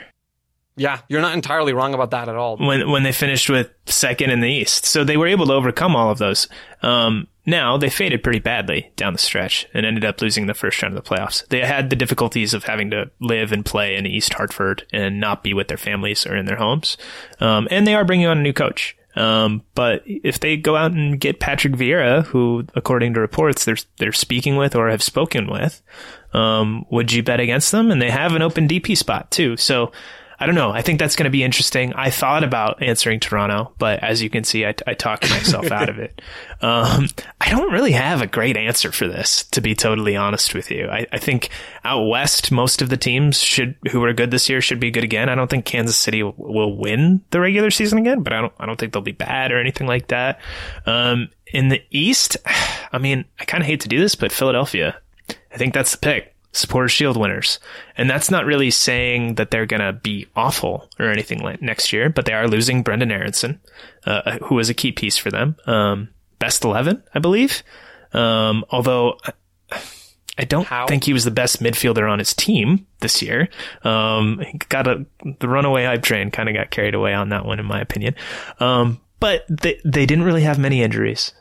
Yeah, you're not entirely wrong about that at all. When when they finished with second in the East, so they were able to overcome all of those. Um, now they faded pretty badly down the stretch and ended up losing the first round of the playoffs. They had the difficulties of having to live and play in East Hartford and not be with their families or in their homes. Um, and they are bringing on a new coach. Um, but if they go out and get Patrick Vieira, who, according to reports, they're they're speaking with or have spoken with, um, would you bet against them? And they have an open DP spot too. So I don't know. I think that's going to be interesting. I thought about answering Toronto, but as you can see, I, I talked myself out of it. Um, I don't really have a great answer for this, to be totally honest with you. I, I, think out west, most of the teams should who are good this year should be good again. I don't think Kansas City will, will win the regular season again, but I don't I don't think they'll be bad or anything like that. Um, in the East, I mean, I kind of hate to do this, but Philadelphia, I think that's the pick. Supporter Shield winners. And that's not really saying that they're going to be awful or anything like next year, but they are losing Brendan Aaronson, uh, who was a key piece for them. Um, best 11, I believe. Um, although I don't How? think he was the best midfielder on his team this year. Um, got a, the runaway hype train kind of got carried away on that one, in my opinion. Um, but they, they didn't really have many injuries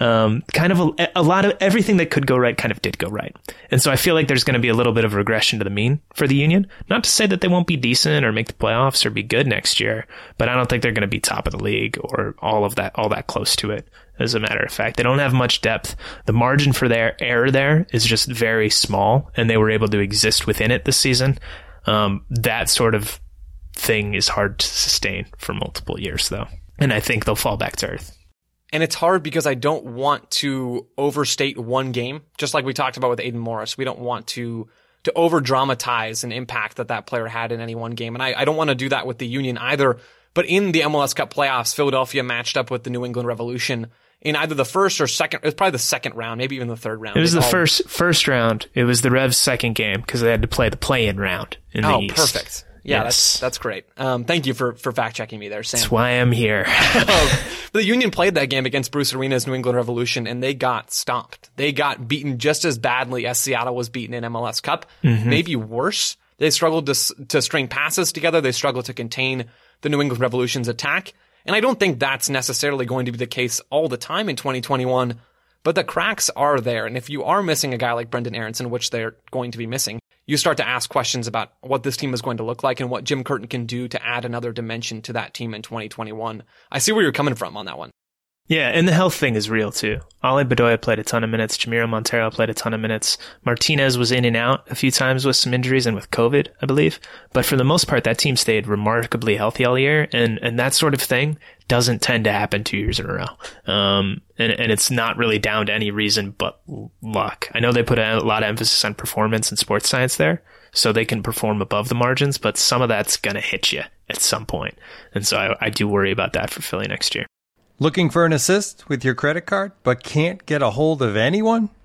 um, kind of a, a, lot of everything that could go right kind of did go right. And so I feel like there's going to be a little bit of regression to the mean for the Union. Not to say that they won't be decent or make the playoffs or be good next year, but I don't think they're going to be top of the league or all of that, all that close to it. As a matter of fact, they don't have much depth. The margin for their error there is just very small, and they were able to exist within it this season. Um, that sort of thing is hard to sustain for multiple years, though. And I think they'll fall back to earth. And it's hard because I don't want to overstate one game, just like we talked about with Aidan Morris. We don't want to to over dramatize an impact that that player had in any one game, and I, I don't want to do that with the Union either. But in the MLS Cup playoffs, Philadelphia matched up with the New England Revolution in either the first or second. It was probably the second round, maybe even the third round. It was the all- first first round. It was the Revs' second game because they had to play the play-in round in the Oh, perfect. Yeah, that's Yes. that's great. Um, thank you for for fact checking me there, Sam. That's why I'm here. the Union played that game against Bruce Arena's New England Revolution, and they got stomped. They got beaten just as badly as Seattle was beaten in MLS Cup, maybe worse. They struggled to to string passes together. They struggled to contain the New England Revolution's attack, and I don't think that's necessarily going to be the case all the time in 2021. But the cracks are there, and if you are missing a guy like Brendan Aaronson, which they're going to be missing, you start to ask questions about what this team is going to look like and what Jim Curtin can do to add another dimension to that team in 2021. I see where you're coming from on that one. Yeah, and the health thing is real too. Ale Bedoya played a ton of minutes. Jamiro Monteiro played a ton of minutes. Martinez was in and out a few times with some injuries and with COVID, I believe. But for the most part, that team stayed remarkably healthy all year, and and that sort of thing doesn't tend to happen two years in a row. Um, and and it's not really down to any reason but luck. I know they put a lot of emphasis on performance and sports science there, so they can perform above the margins, but some of that's gonna hit you at some point, and so I, I do worry about that for Philly next year. Looking for an assist with your credit card but can't get a hold of anyone?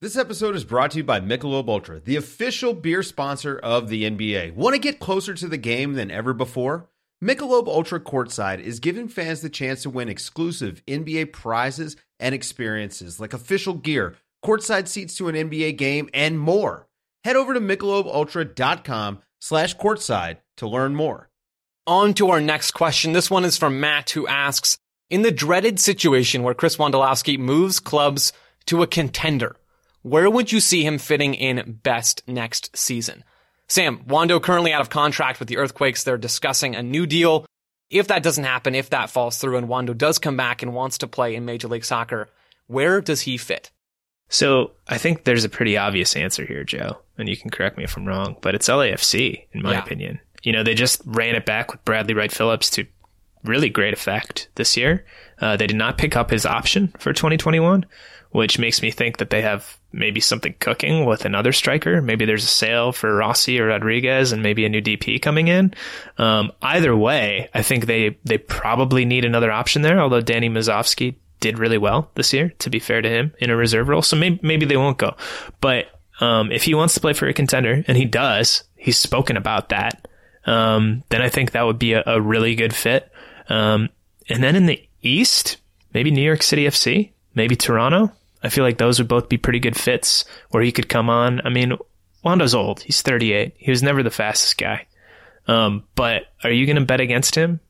This episode is brought to you by Michelob Ultra, the official beer sponsor of the NBA. Want to get closer to the game than ever before? Michelob Ultra Courtside is giving fans the chance to win exclusive NBA prizes and experiences like official gear, courtside seats to an NBA game, and more. Head over to michelobultra.com slash courtside to learn more. On to our next question. This one is from Matt, who asks In the dreaded situation where Chris Wondolowski moves clubs to a contender, where would you see him fitting in best next season? Sam, Wondo currently out of contract with the Earthquakes. They're discussing a new deal. If that doesn't happen, if that falls through and Wondo does come back and wants to play in Major League Soccer, where does he fit? So I think there's a pretty obvious answer here, Joe, and you can correct me if I'm wrong, but it's LAFC in my Yeah. opinion. You know, they just ran it back with Bradley Wright Phillips to really great effect this year. Uh, they did not pick up his option for 2021, which makes me think that they have maybe something cooking with another striker. Maybe there's a sale for Rossi or Rodriguez and maybe a new DP coming in. Um, either way, I think they, they probably need another option there, although Danny Musovski did really well this year, to be fair to him, in a reserve role. So maybe, maybe they won't go. But um, if he wants to play for a contender, and he does, he's spoken about that, um, then I think that would be a, a really good fit. Um, and then in the East, maybe New York City FC, maybe Toronto. I feel like those would both be pretty good fits where he could come on. I mean, Wondo's old. He's 38. He was never the fastest guy. Um, but are you going to bet against him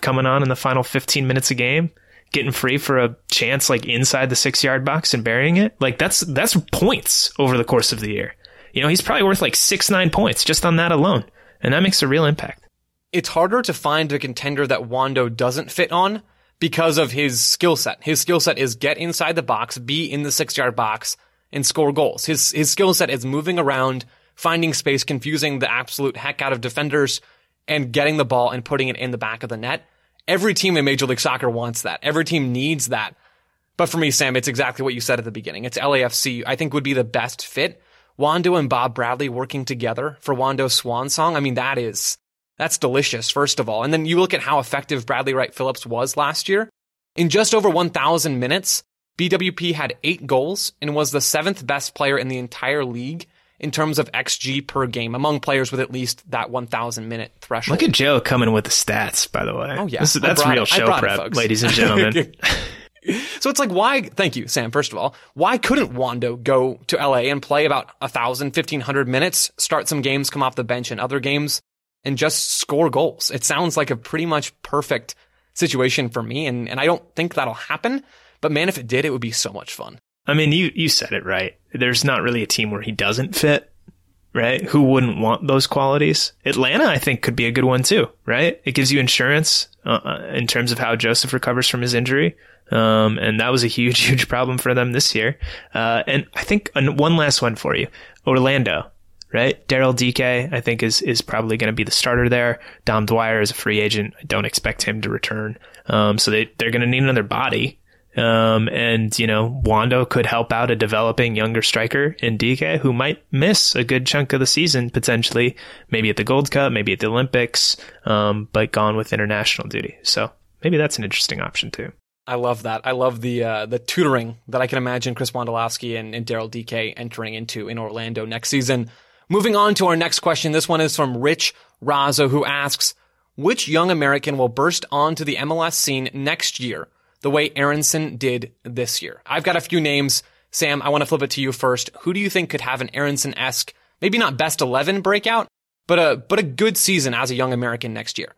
coming on in the final 15 minutes a game? Getting free for a chance like inside the six yard box and burying it? Like that's, that's points over the course of the year. You know, he's probably worth like six, nine points just on that alone. And that makes a real impact. it's harder to find a contender that Wondo doesn't fit on because of his skill set. His skill set is get inside the box, be in the six yard box, and score goals. His his skill set is moving around, finding space, confusing the absolute heck out of defenders, and getting the ball and putting it in the back of the net. Every team in Major League Soccer wants that. Every team needs that. But for me, Sam, it's exactly what you said at the beginning. It's LAFC, I think would be the best fit. Wondo and Bob Bradley working together for Wondo's swan song. I mean, that is, that's delicious, first of all. And then you look at how effective Bradley Wright Phillips was last year. In just over 1,000 minutes, BWP had eight goals and was the seventh best player in the entire league in terms of XG per game among players with at least that 1,000 minute threshold. Look at Joe coming with the stats, by the way. Oh, yeah. This that's real it. Show brought it, prep, ladies and gentlemen. So it's like, why, thank you, Sam, first of all, why couldn't Wondo go to LA and play about 1,000, 1,500 minutes, start some games, come off the bench in other games, and just score goals? It sounds like a pretty much perfect situation for me, and, and I don't think that'll happen. But man, if it did, it would be so much fun. I mean, you, you said it right. There's not really a team where he doesn't fit, right? Who wouldn't want those qualities? Atlanta, I think, could be a good one too, right? It gives you insurance uh, uh in terms of how Josef recovers from his injury. Um, and that was a huge, huge problem for them this year. Uh, and I think one last one for you. Orlando, right? Daryl Dike, I think is, is probably going to be the starter there. Dom Dwyer is a free agent. I don't expect him to return. Um, so they, they're going to need another body. Um, and, you know, Wondo could help out a developing younger striker in Dike who might miss a good chunk of the season potentially, maybe at the Gold Cup, maybe at the Olympics, um, but gone with international duty. So maybe that's an interesting option too. I love that. I love the uh, the tutoring that I can imagine Chris Wondolowski and, and Daryl Dike entering into in Orlando next season. Moving on to our next question. This one is from Rich Razo, who asks, which young American will burst onto the MLS scene next year the way Aaronson did this year? I've got a few names. Sam, I want to flip it to you first. Who do you think could have an Aaronson-esque, maybe not best 11 breakout, but a, but a good season as a young American next year?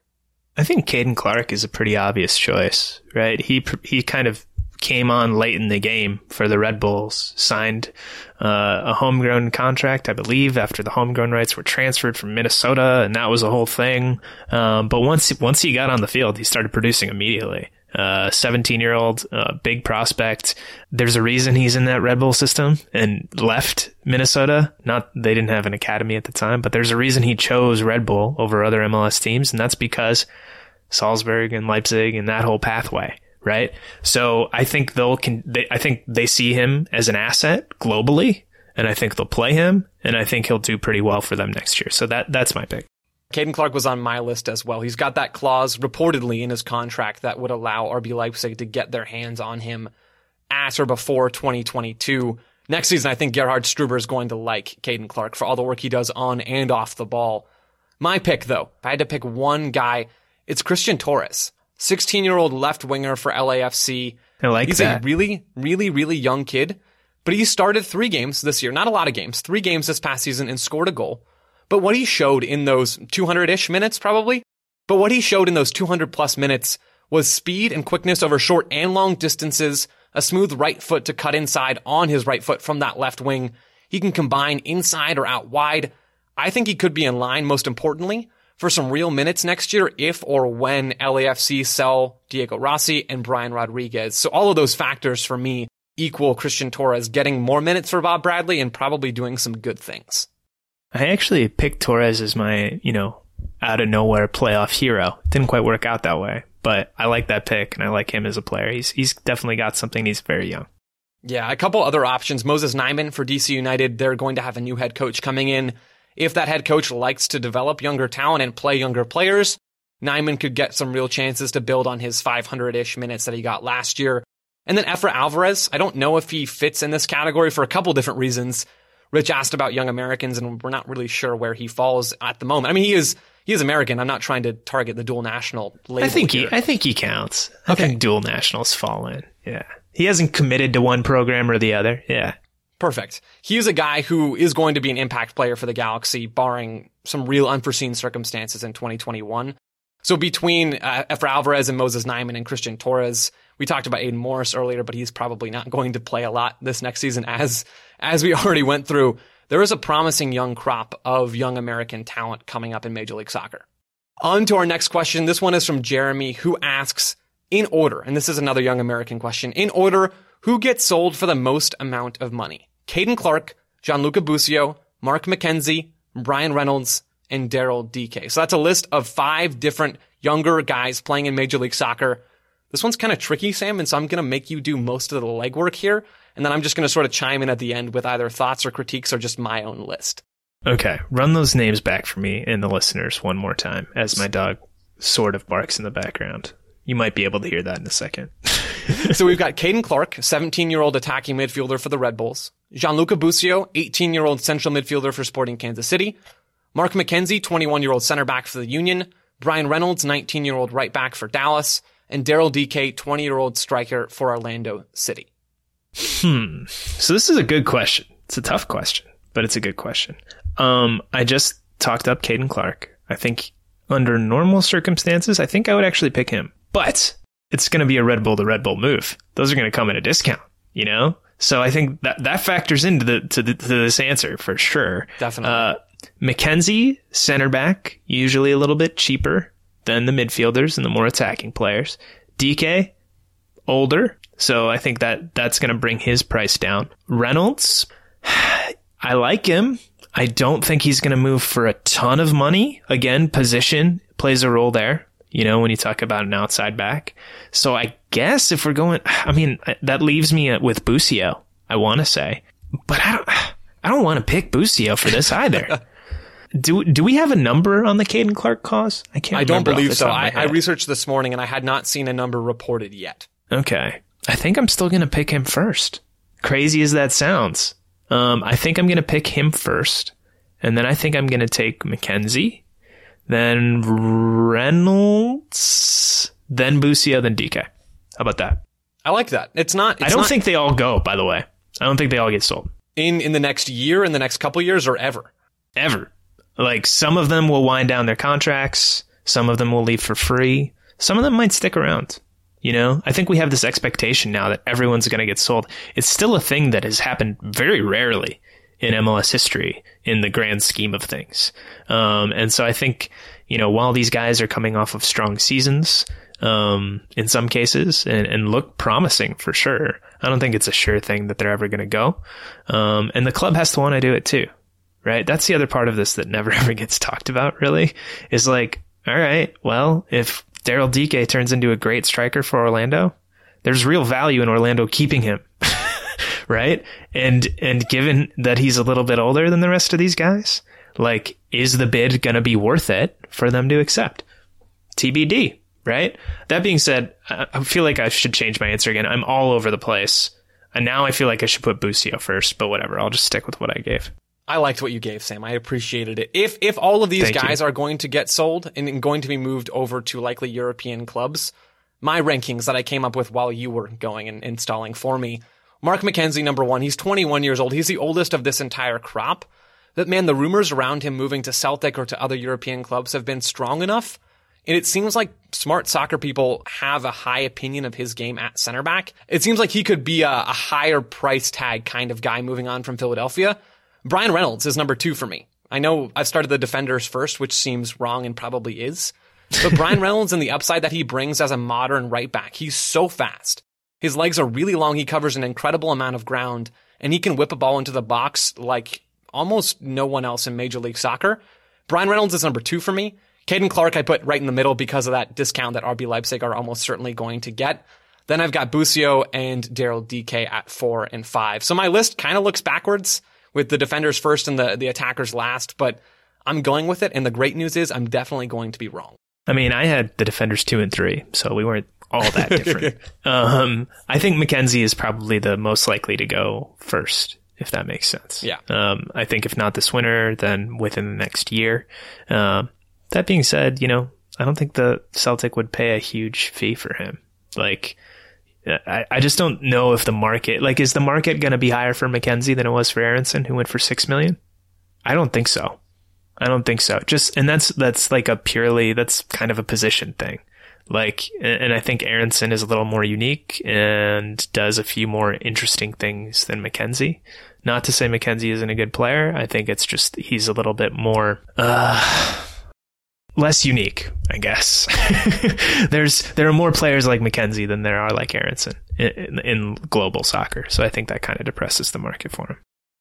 I think Caden Clark is a pretty obvious choice, right? He he kind of came on late in the game for the Red Bulls, signed uh, a homegrown contract, I believe, after the homegrown rights were transferred from Minnesota, and that was a whole thing. Um, but once once he got on the field, he started producing immediately. 17 uh, year old, uh, big prospect. There's a reason he's in that Red Bull system and left Minnesota. Not, they didn't have an academy at the time, but there's a reason he chose Red Bull over other MLS teams. And that's because Salzburg and Leipzig and that whole pathway. Right. So I think they'll, can, they, I think they see him as an asset globally and I think they'll play him and I think he'll do pretty well for them next year. So that, that's my pick. Caden Clark was on my list as well. He's got that clause reportedly in his contract that would allow RB Leipzig to get their hands on him at or before 2022. Next season, I think Gerhard Struber is going to like Caden Clark for all the work he does on and off the ball. My pick, though, if I had to pick one guy, it's Christian Torres, 16 year old left winger for LAFC. I like He's that. a really, really, really young kid, but he started three games this year. Not a lot of games, three games this past season and scored a goal. But what he showed in those 200 ish minutes, probably, but what he showed in those 200 plus minutes was speed and quickness over short and long distances, a smooth right foot to cut inside on his right foot from that left wing. He can combine inside or out wide. I think he could be in line, most importantly, for some real minutes next year if or when LAFC sell Diego Rossi and Brian Rodriguez. So all of those factors for me equal Christian Torres getting more minutes for Bob Bradley and probably doing some good things. I actually picked Torres as my, you know, out of nowhere playoff hero. Didn't quite work out that way, but I like that pick and I like him as a player. He's he's definitely got something. He's very young. Yeah, a couple other options. Moses Nyeman for DC United. They're going to have a new head coach coming in. If that head coach likes to develop younger talent and play younger players, Nyeman could get some real chances to build on his 500-ish minutes that he got last year. And then Efra Alvarez, I don't know if he fits in this category for a couple different reasons. Rich asked about young Americans, and we're not really sure where he falls at the moment. I mean, he is he is American. I'm not trying to target the dual national label. I think here. he I think he counts. I think dual nationals fall in. Yeah, he hasn't committed to one program or the other. Yeah, perfect. He's a guy who is going to be an impact player for the Galaxy, barring some real unforeseen circumstances in 2021. So between uh, Efra Alvarez and Moses Nyeman and Christian Torres, we talked about Aidan Morris earlier, but he's probably not going to play a lot this next season as, as we already went through. There is a promising young crop of young American talent coming up in Major League Soccer. On to our next question. This one is from Jeremy who asks, in order, and this is another young American question, in order, who gets sold for the most amount of money? Caden Clark, Gianluca Busio, Mark McKenzie, Bryan Reynolds, and Daryl Dike. So that's a list of five different younger guys playing in Major League Soccer this one's kind of tricky, Sam, and so I'm going to make you do most of the legwork here, and then I'm just going to sort of chime in at the end with either thoughts or critiques or just my own list. Okay, run those names back for me and the listeners one more time as my dog sort of barks in the background. You might be able to hear that in a second. so we've got Caden Clark, 17 year old attacking midfielder for the Red Bulls. Gianluca Busio, 18 year old central midfielder for Sporting Kansas City. Mark McKenzie, 21 year old center back for the Union. Bryan Reynolds, 19 year old right back for Dallas and Daryl Dike, 20 year old striker for Orlando City? Hmm. So this is a good question. It's a tough question, but it's a good question. Um, I just talked up Caden Clark. I think under normal circumstances, I think I would actually pick him. But it's going to be a Red Bull to Red Bull move. Those are going to come at a discount, you know? So I think that that factors into the to, the, to this answer for sure. Definitely. Uh, McKenzie, center back, usually a little bit cheaper than the midfielders and the more attacking players. Dike, older, so I think that that's going to bring his price down. Reynolds, I like him. I don't think he's going to move for a ton of money. Again, position plays a role there. You know, when you talk about an outside back. So I guess if we're going, I mean, that leaves me with Busio. I want to say, but I don't, I don't want to pick Busio for this either. do do we have a number on the Caden Clark cause? I can't. I don't believe so. top of my I, I researched this morning and I had not seen a number reported yet. Okay. I think I'm still going to pick him first. Crazy as that sounds. Um, I think I'm going to pick him first. And then I think I'm going to take McKenzie, then Reynolds, then Busio, then Dike. How about that? I like that. It's not. It's I don't not think they all go, by the way. I don't think they all get sold. in in the next year, in the next couple years, or ever. Ever. Like, some of them will wind down their contracts. Some of them will leave for free. Some of them might stick around. You know, I think we have this expectation now that everyone's going to get sold. It's still a thing that has happened very rarely in MLS history in the grand scheme of things. Um, and so I think, you know, while these guys are coming off of strong seasons, um, in some cases and, and look promising for sure, I don't think it's a sure thing that they're ever going to go. Um, and the club has to want to do it too, right? That's the other part of this that never ever gets talked about really is like, all right, well, if Daryl Dike turns into a great striker for Orlando, there's real value in Orlando keeping him. Right? And and given that he's a little bit older than the rest of these guys, like is the bid going to be worth it for them to accept? TBD, right? That being said, I feel like I should change my answer again. I'm all over the place. And now I feel like I should put Busio first, but whatever. I'll just stick with what I gave. I liked what you gave, Sam. I appreciated it. If if all of these Thank guys you. are going to get sold and going to be moved over to likely European clubs, my rankings that I came up with while you were going and installing for me, Mark McKenzie, number one. He's 21 years old. He's the oldest of this entire crop. But man, the rumors around him moving to Celtic or to other European clubs have been strong enough. And it seems like smart soccer people have a high opinion of his game at center back. It seems like he could be a, a higher price tag kind of guy moving on from Philadelphia. Bryan Reynolds is number two for me. I know I've started the defenders first, which seems wrong and probably is. But Bryan Reynolds and the upside that he brings as a modern right back, he's so fast. His legs are really long. He covers an incredible amount of ground and he can whip a ball into the box like almost no one else in Major League Soccer. Bryan Reynolds is number two for me. Caden Clark I put right in the middle because of that discount that RB Leipzig are almost certainly going to get. Then I've got Busio and Daryl Dike at four and five. So my list kind of looks backwards with the defenders first and the, the attackers last, but I'm going with it. And the great news is I'm definitely going to be wrong. I mean, I had the defenders two and three, so we weren't all that different. um, I think McKenzie is probably the most likely to go first, if that makes sense. Yeah. Um, I think if not this winter, then within the next year. Um, that being said, you know, I don't think the Celtic would pay a huge fee for him. Like, I, I just don't know if the market, like, is the market going to be higher for McKenzie than it was for Aaronson, who went for six million? I don't think so. I don't think so. Just, and that's, that's like a purely, that's kind of a position thing. Like, and I think Aaronson is a little more unique and does a few more interesting things than McKenzie. Not to say McKenzie isn't a good player. I think it's just, he's a little bit more, uh, less unique, I guess. There's, there are more players like McKenzie than there are like Aaronson in, in global soccer. So I think that kind of depresses the market for him.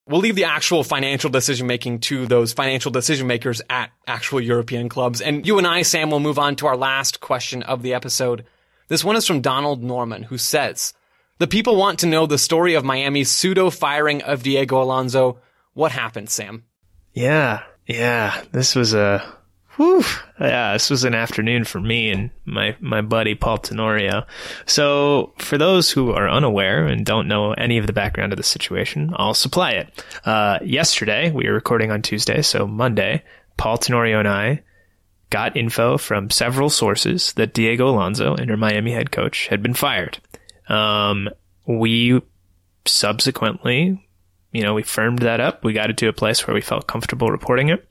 We'll leave the actual financial decision making to those financial decision makers at actual European clubs. And you and I, Sam, will move on to our last question of the episode. This one is from Donald Norman, who says, The people want to know the story of Miami's pseudo firing of Diego Alonso. What happened, Sam? Yeah, yeah. This was a, whew, yeah. This was an afternoon for me and my my buddy Paul Tenorio. So, for those who are unaware and don't know any of the background of the situation, I'll supply it. Uh, yesterday, we were recording on Tuesday, so Monday, Paul Tenorio and I got info from several sources that Diego Alonso, Inter Miami head coach, had been fired. Um, we subsequently you know, we firmed that up. We got it to a place where we felt comfortable reporting it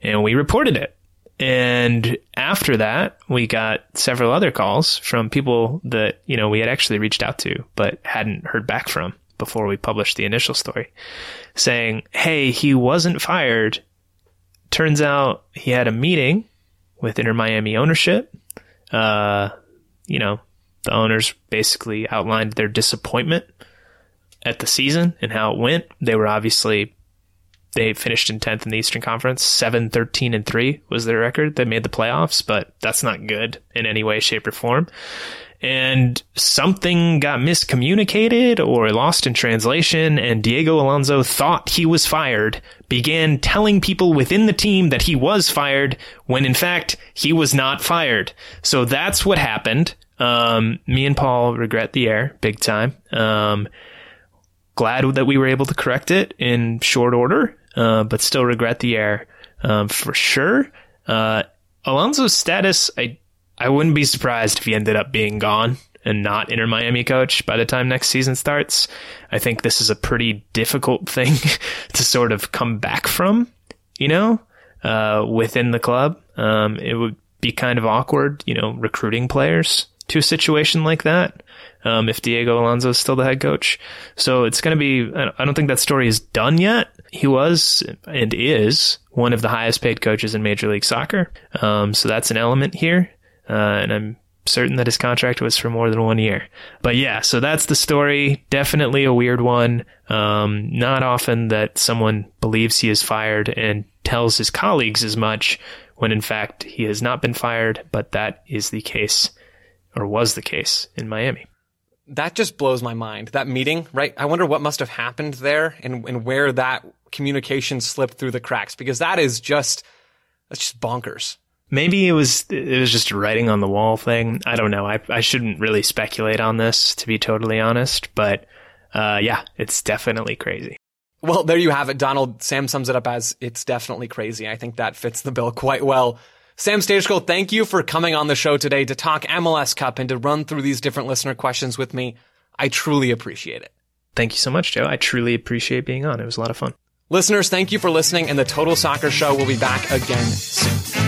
and we reported it. And after that, we got several other calls from people that, you know, we had actually reached out to, but hadn't heard back from before we published the initial story, saying, "Hey, he wasn't fired. Turns out he had a meeting with Inter Miami ownership. Uh, you know, the owners basically outlined their disappointment at the season and how it went. They were obviously they finished in 10th in the Eastern Conference. 7 13 and 3 was their record. They made the playoffs, but that's not good in any way, shape, or form. And something got miscommunicated or lost in translation, and Diego Alonso thought he was fired, began telling people within the team that he was fired, when in fact, he was not fired. So that's what happened. Um, me and Paul regret the air big time. Um, glad that we were able to correct it in short order, uh, but still regret the error um, for sure. Uh, Alonso's status, I I wouldn't be surprised if he ended up being gone and not Inter Miami coach by the time next season starts. I think this is a pretty difficult thing to sort of come back from, you know, uh, within the club. Um, it would be kind of awkward, you know, recruiting players to a situation like that um, if Diego Alonso is still the head coach. So it's going to be, I don't think that story is done yet. He was and is one of the highest paid coaches in Major League Soccer. Um, so that's an element here. Uh, and I'm certain that his contract was for more than one year. But yeah, so that's the story. Definitely a weird one. Um, not often that someone believes he is fired and tells his colleagues as much when in fact he has not been fired, but that is the case or was the case in Miami that just blows my mind. That meeting, right? I wonder what must have happened there and, and where that communication slipped through the cracks because that is just that's just bonkers. Maybe it was it was just a writing on the wall thing. I don't know. I I shouldn't really speculate on this to be totally honest, but uh, yeah, it's definitely crazy. Well, there you have it, Donald. Sam sums it up as it's definitely crazy. I think that fits the bill quite well. Sam Stejskal, thank you for coming on the show today to talk MLS Cup and to run through these different listener questions with me. I truly appreciate it. Thank you so much, Joe. I truly appreciate being on. It was a lot of fun. Listeners, thank you for listening, and the Total Soccer Show will be back again soon.